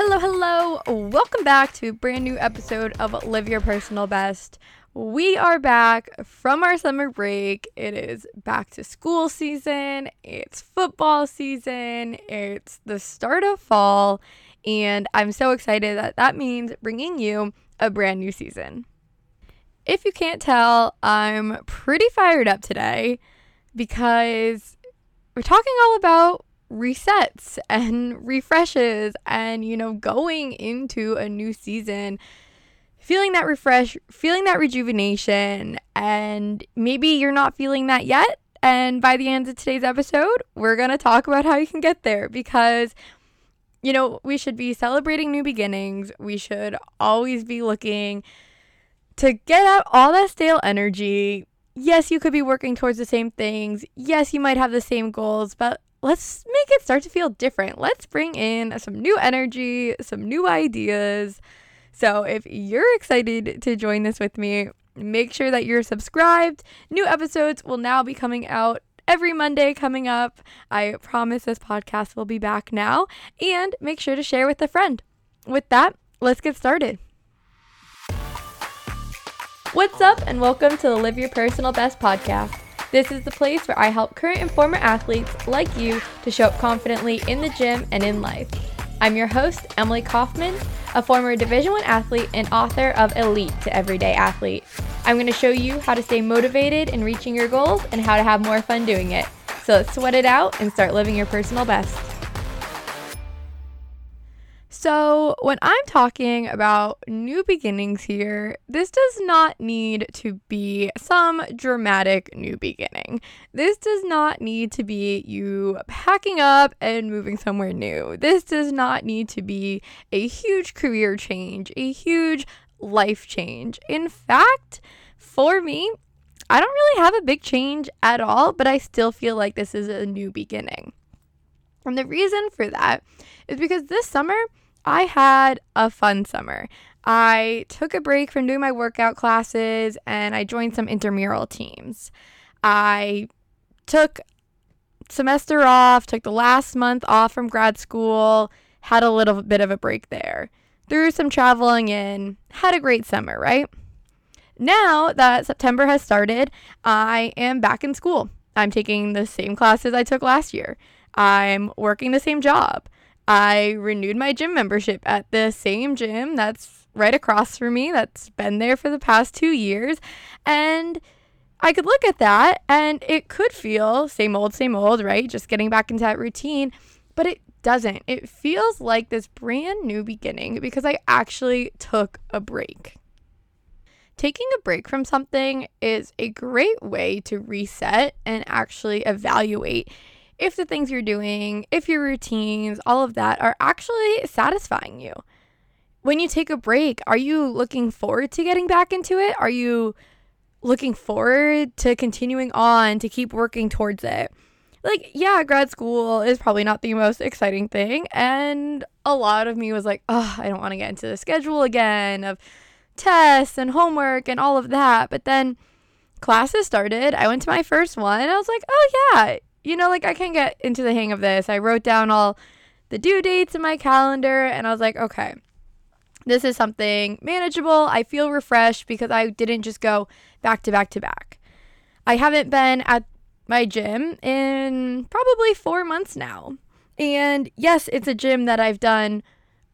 Hello, hello. Welcome back to a brand new episode of Live Your Personal Best. We are back from our summer break. It is back to school season, it's football season, it's the start of fall, and I'm so excited that that means bringing you a brand new season. If you can't tell, I'm pretty fired up today because we're talking all about resets and refreshes and you know going into a new season feeling that refresh feeling that rejuvenation and maybe you're not feeling that yet. And by the end of today's episode we're going to talk about how you can get there because you know we should be celebrating new beginnings. We should always be looking to get out all that stale energy. Yes you could be working towards the same things. Yes you might have the same goals but let's make it start to feel different. Let's bring in some new energy, some new ideas. So, if you're excited to join this with me, make sure that you're subscribed. New episodes will now be coming out every Monday coming up. I promise this podcast will be back now. And make sure to share with a friend. With that, let's get started. What's up, and welcome to the Live Your Personal Best podcast. This is the place where I help current and former athletes like you to show up confidently in the gym and in life. I'm your host, Emily Kaufman, a former Division 1 athlete and author of Elite to Everyday Athlete. I'm going to show you how to stay motivated in reaching your goals and how to have more fun doing it. So let's sweat it out and start living your personal best. So, when I'm talking about new beginnings here, this does not need to be some dramatic new beginning. This does not need to be you packing up and moving somewhere new. This does not need to be a huge career change, a huge life change. In fact, for me, I don't really have a big change at all, but I still feel like this is a new beginning. And the reason for that is because this summer, I had a fun summer. I took a break from doing my workout classes and I joined some intramural teams. I took semester off, took the last month off from grad school, had a little bit of a break there. Threw some traveling in, had a great summer, right? Now that September has started, I am back in school. I'm taking the same classes I took last year. I'm working the same job. I renewed my gym membership at the same gym that's right across from me, that's been there for the past two years. And I could look at that and it could feel same old, same old, right? Just getting back into that routine. But it doesn't. It feels like this brand new beginning because I actually took a break. Taking a break from something is a great way to reset and actually evaluate if the things you're doing, if your routines, all of that are actually satisfying you. When you take a break, are you looking forward to getting back into it? Are you looking forward to continuing on to keep working towards it? Like, yeah, grad school is probably not the most exciting thing. And a lot of me was like, oh, I don't want to get into the schedule again of tests and homework and all of that. But then classes started. I went to my first one and I was like, oh, yeah, you know, like I can get into the hang of this. I wrote down all the due dates in my calendar and I was like, okay, this is something manageable. I feel refreshed because I didn't just go back to back to back. I haven't been at my gym in probably four months now. And yes, it's a gym that I've done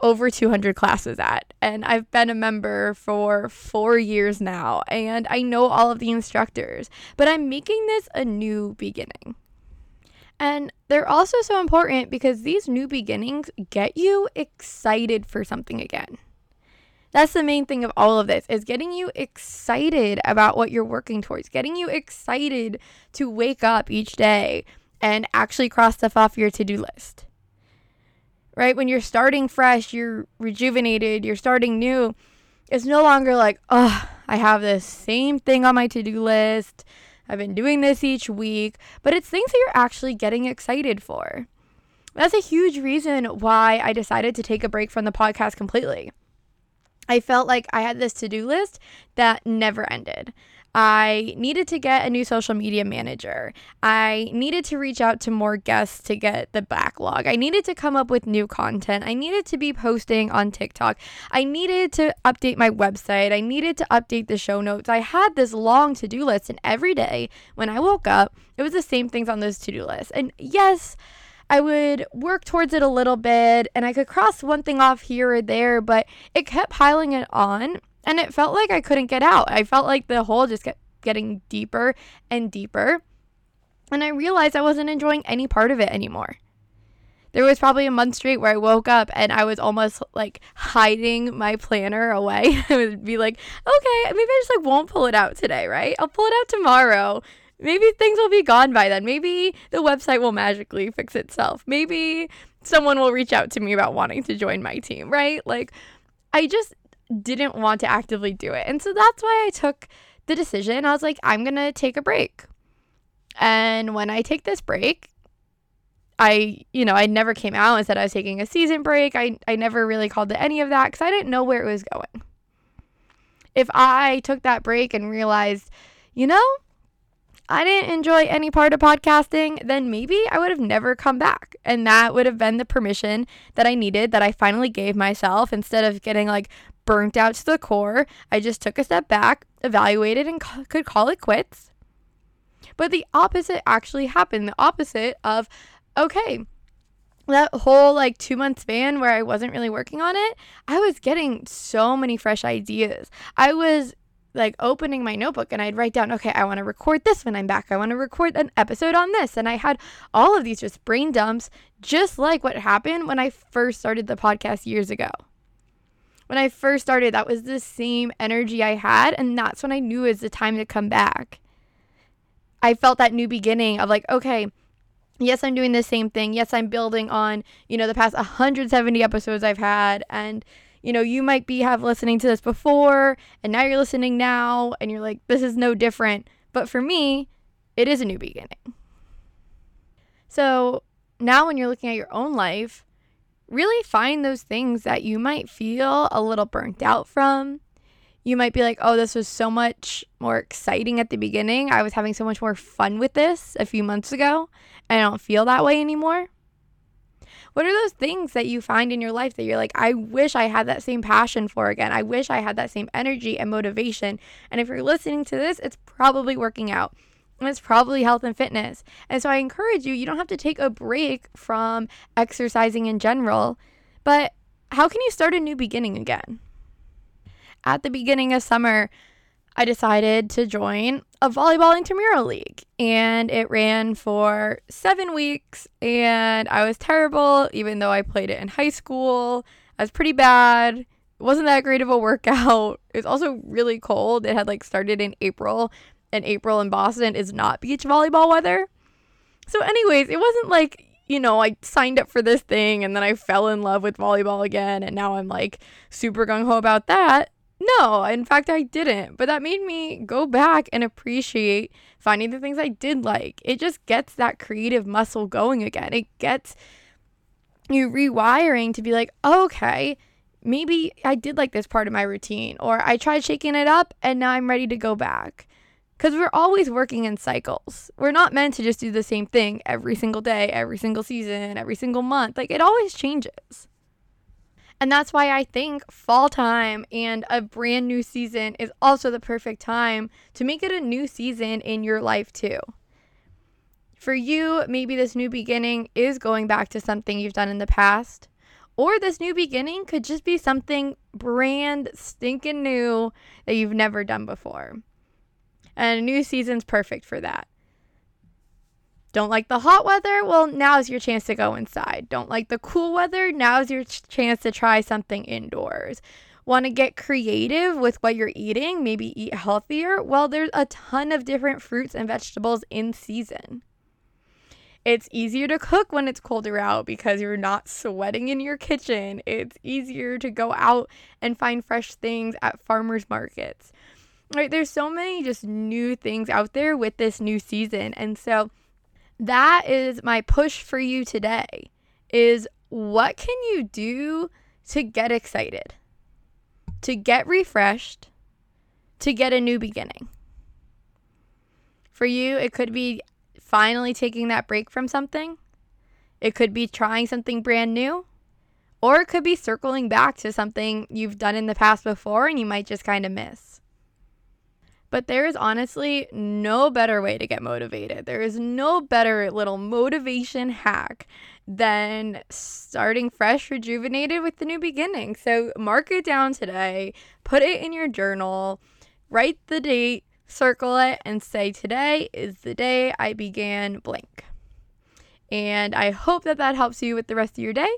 over 200 classes at. And I've been a member for four years now. And I know all of the instructors. But I'm making this a new beginning. And they're also so important because these new beginnings get you excited for something again. That's the main thing of all of this is getting you excited about what you're working towards, getting you excited to wake up each day and actually cross stuff off your to-do list. right? When you're starting fresh, you're rejuvenated, you're starting new. It's no longer like, oh, I have this same thing on my to do list. I've been doing this each week, but it's things that you're actually getting excited for. That's a huge reason why I decided to take a break from the podcast completely. I felt like I had this to do list that never ended. I needed to get a new social media manager. I needed to reach out to more guests to get the backlog. I needed to come up with new content. I needed to be posting on TikTok. I needed to update my website. I needed to update the show notes. I had this long to do list, and every day when I woke up, it was the same things on those to do lists. And yes, I would work towards it a little bit and I could cross one thing off here or there, but it kept piling it on and it felt like I couldn't get out. I felt like the hole just kept getting deeper and deeper. And I realized I wasn't enjoying any part of it anymore. There was probably a month straight where I woke up and I was almost like hiding my planner away. I would be like, okay, maybe I just like won't pull it out today, right? I'll pull it out tomorrow maybe things will be gone by then. Maybe the website will magically fix itself. Maybe someone will reach out to me about wanting to join my team, right? Like, I just didn't want to actively do it. And so that's why I took the decision. I was like, I'm going to take a break. And when I take this break, I, you know, I never came out and said I was taking a season break. I, I never really called it any of that because I didn't know where it was going. If I took that break and realized, you know, I didn't enjoy any part of podcasting, then maybe I would have never come back. And that would have been the permission that I needed that I finally gave myself instead of getting like burnt out to the core. I just took a step back, evaluated, and could call it quits. But the opposite actually happened. The opposite of, okay, that whole like two month span where I wasn't really working on it, I was getting so many fresh ideas. I was like opening my notebook and I'd write down, okay, I want to record this when I'm back. I want to record an episode on this. And I had all of these just brain dumps, just like what happened when I first started the podcast years ago. When I first started, that was the same energy I had. And that's when I knew it was the time to come back. I felt that new beginning of like, okay, yes, I'm doing the same thing. Yes, I'm building on, you know, the past 170 episodes I've had. And, you know, you might be have listening to this before and now you're listening now and you're like, this is no different. But for me, it is a new beginning. So now when you're looking at your own life, really find those things that you might feel a little burnt out from. You might be like, oh, this was so much more exciting at the beginning. I was having so much more fun with this a few months ago, and I don't feel that way anymore. What are those things that you find in your life that you're like, I wish I had that same passion for again? I wish I had that same energy and motivation. And if you're listening to this, it's probably working out. It's probably health and fitness. And so I encourage you, you don't have to take a break from exercising in general, but how can you start a new beginning again? At the beginning of summer, I decided to join a volleyball intramural league and it ran for seven weeks and I was terrible even though I played it in high school. I was pretty bad. It wasn't that great of a workout. It was also really cold. It had like started in April and April in Boston is not beach volleyball weather. So anyways, it wasn't like you know, I signed up for this thing and then I fell in love with volleyball again and now I'm like super gung ho about that. No, in fact, I didn't. But that made me go back and appreciate finding the things I did like. It just gets that creative muscle going again. It gets you rewiring to be like, okay, maybe I did like this part of my routine, or I tried shaking it up and now I'm ready to go back. Because we're always working in cycles. We're not meant to just do the same thing every single day, every single season, every single month. Like it always changes. And that's why I think fall time and a brand new season is also the perfect time to make it a new season in your life, too. For you, maybe this new beginning is going back to something you've done in the past, or this new beginning could just be something brand stinking new that you've never done before. And a new season's perfect for that. Don't like the hot weather? Well, now's your chance to go inside. Don't like the cool weather? Now's your ch- chance to try something indoors. Want to get creative with what you're eating? Maybe eat healthier? Well, there's a ton of different fruits and vegetables in season. It's easier to cook when it's colder out because you're not sweating in your kitchen. It's easier to go out and find fresh things at farmers markets. Right? There's so many just new things out there with this new season. And so that is my push for you today is what can you do to get excited? To get refreshed, to get a new beginning. For you, it could be finally taking that break from something. It could be trying something brand new. Or it could be circling back to something you've done in the past before and you might just kind of miss. But there is honestly no better way to get motivated. There is no better little motivation hack than starting fresh, rejuvenated with the new beginning. So mark it down today, put it in your journal, write the date, circle it and say, Today is the day I began blank. And I hope that that helps you with the rest of your day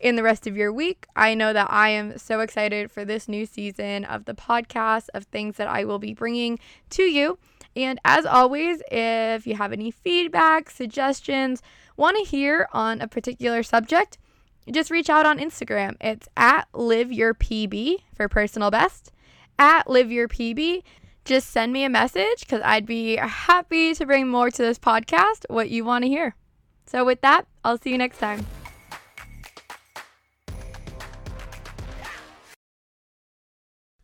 in the rest of your week. I know that I am so excited for this new season of the podcast, of things that I will be bringing to you. And as always, if you have any feedback, suggestions, want to hear on a particular subject, just reach out on Instagram. It's at live your PB for personal best, at live your PB just send me a message because I'd be happy to bring more to this podcast, what you want to hear. So, with that, I'll see you next time.